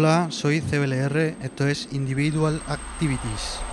Hola, soy CBLR, esto es Individual Activities.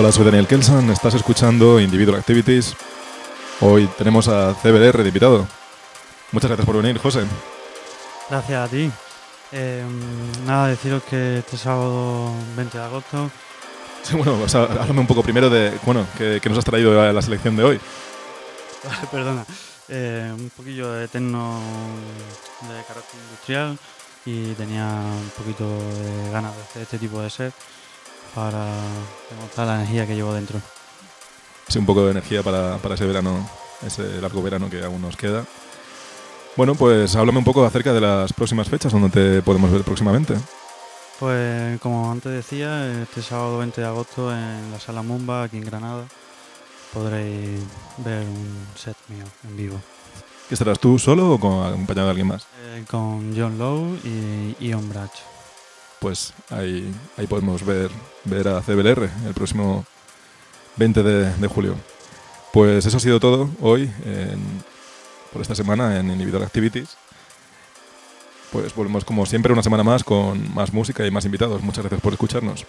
Hola, soy Daniel Kelson, estás escuchando Individual Activities. Hoy tenemos a CBR de invitado. Muchas gracias por venir, José. Gracias a ti. Eh, nada, deciros que este sábado 20 de agosto. Sí, bueno, o sea, háblame un poco primero de, bueno, que, nos has traído a la selección de hoy. Perdona. Eh, un poquillo de techno de carácter industrial y tenía un poquito de ganas de hacer este tipo de set para demostrar la energía que llevo dentro. Sí, un poco de energía para, para ese verano, ese largo verano que aún nos queda. Bueno, pues háblame un poco acerca de las próximas fechas donde te podemos ver próximamente. Pues como antes decía, este sábado 20 de agosto en la Sala Mumba, aquí en Granada, podréis ver un set mío en vivo. ¿Que estarás tú solo o acompañado de alguien más? Eh, con John Lowe y Ion Brach. Pues ahí, ahí podemos ver, ver a CBLR el próximo 20 de, de julio. Pues eso ha sido todo hoy en por esta semana en Individual Activities. Pues volvemos como siempre una semana más con más música y más invitados. Muchas gracias por escucharnos.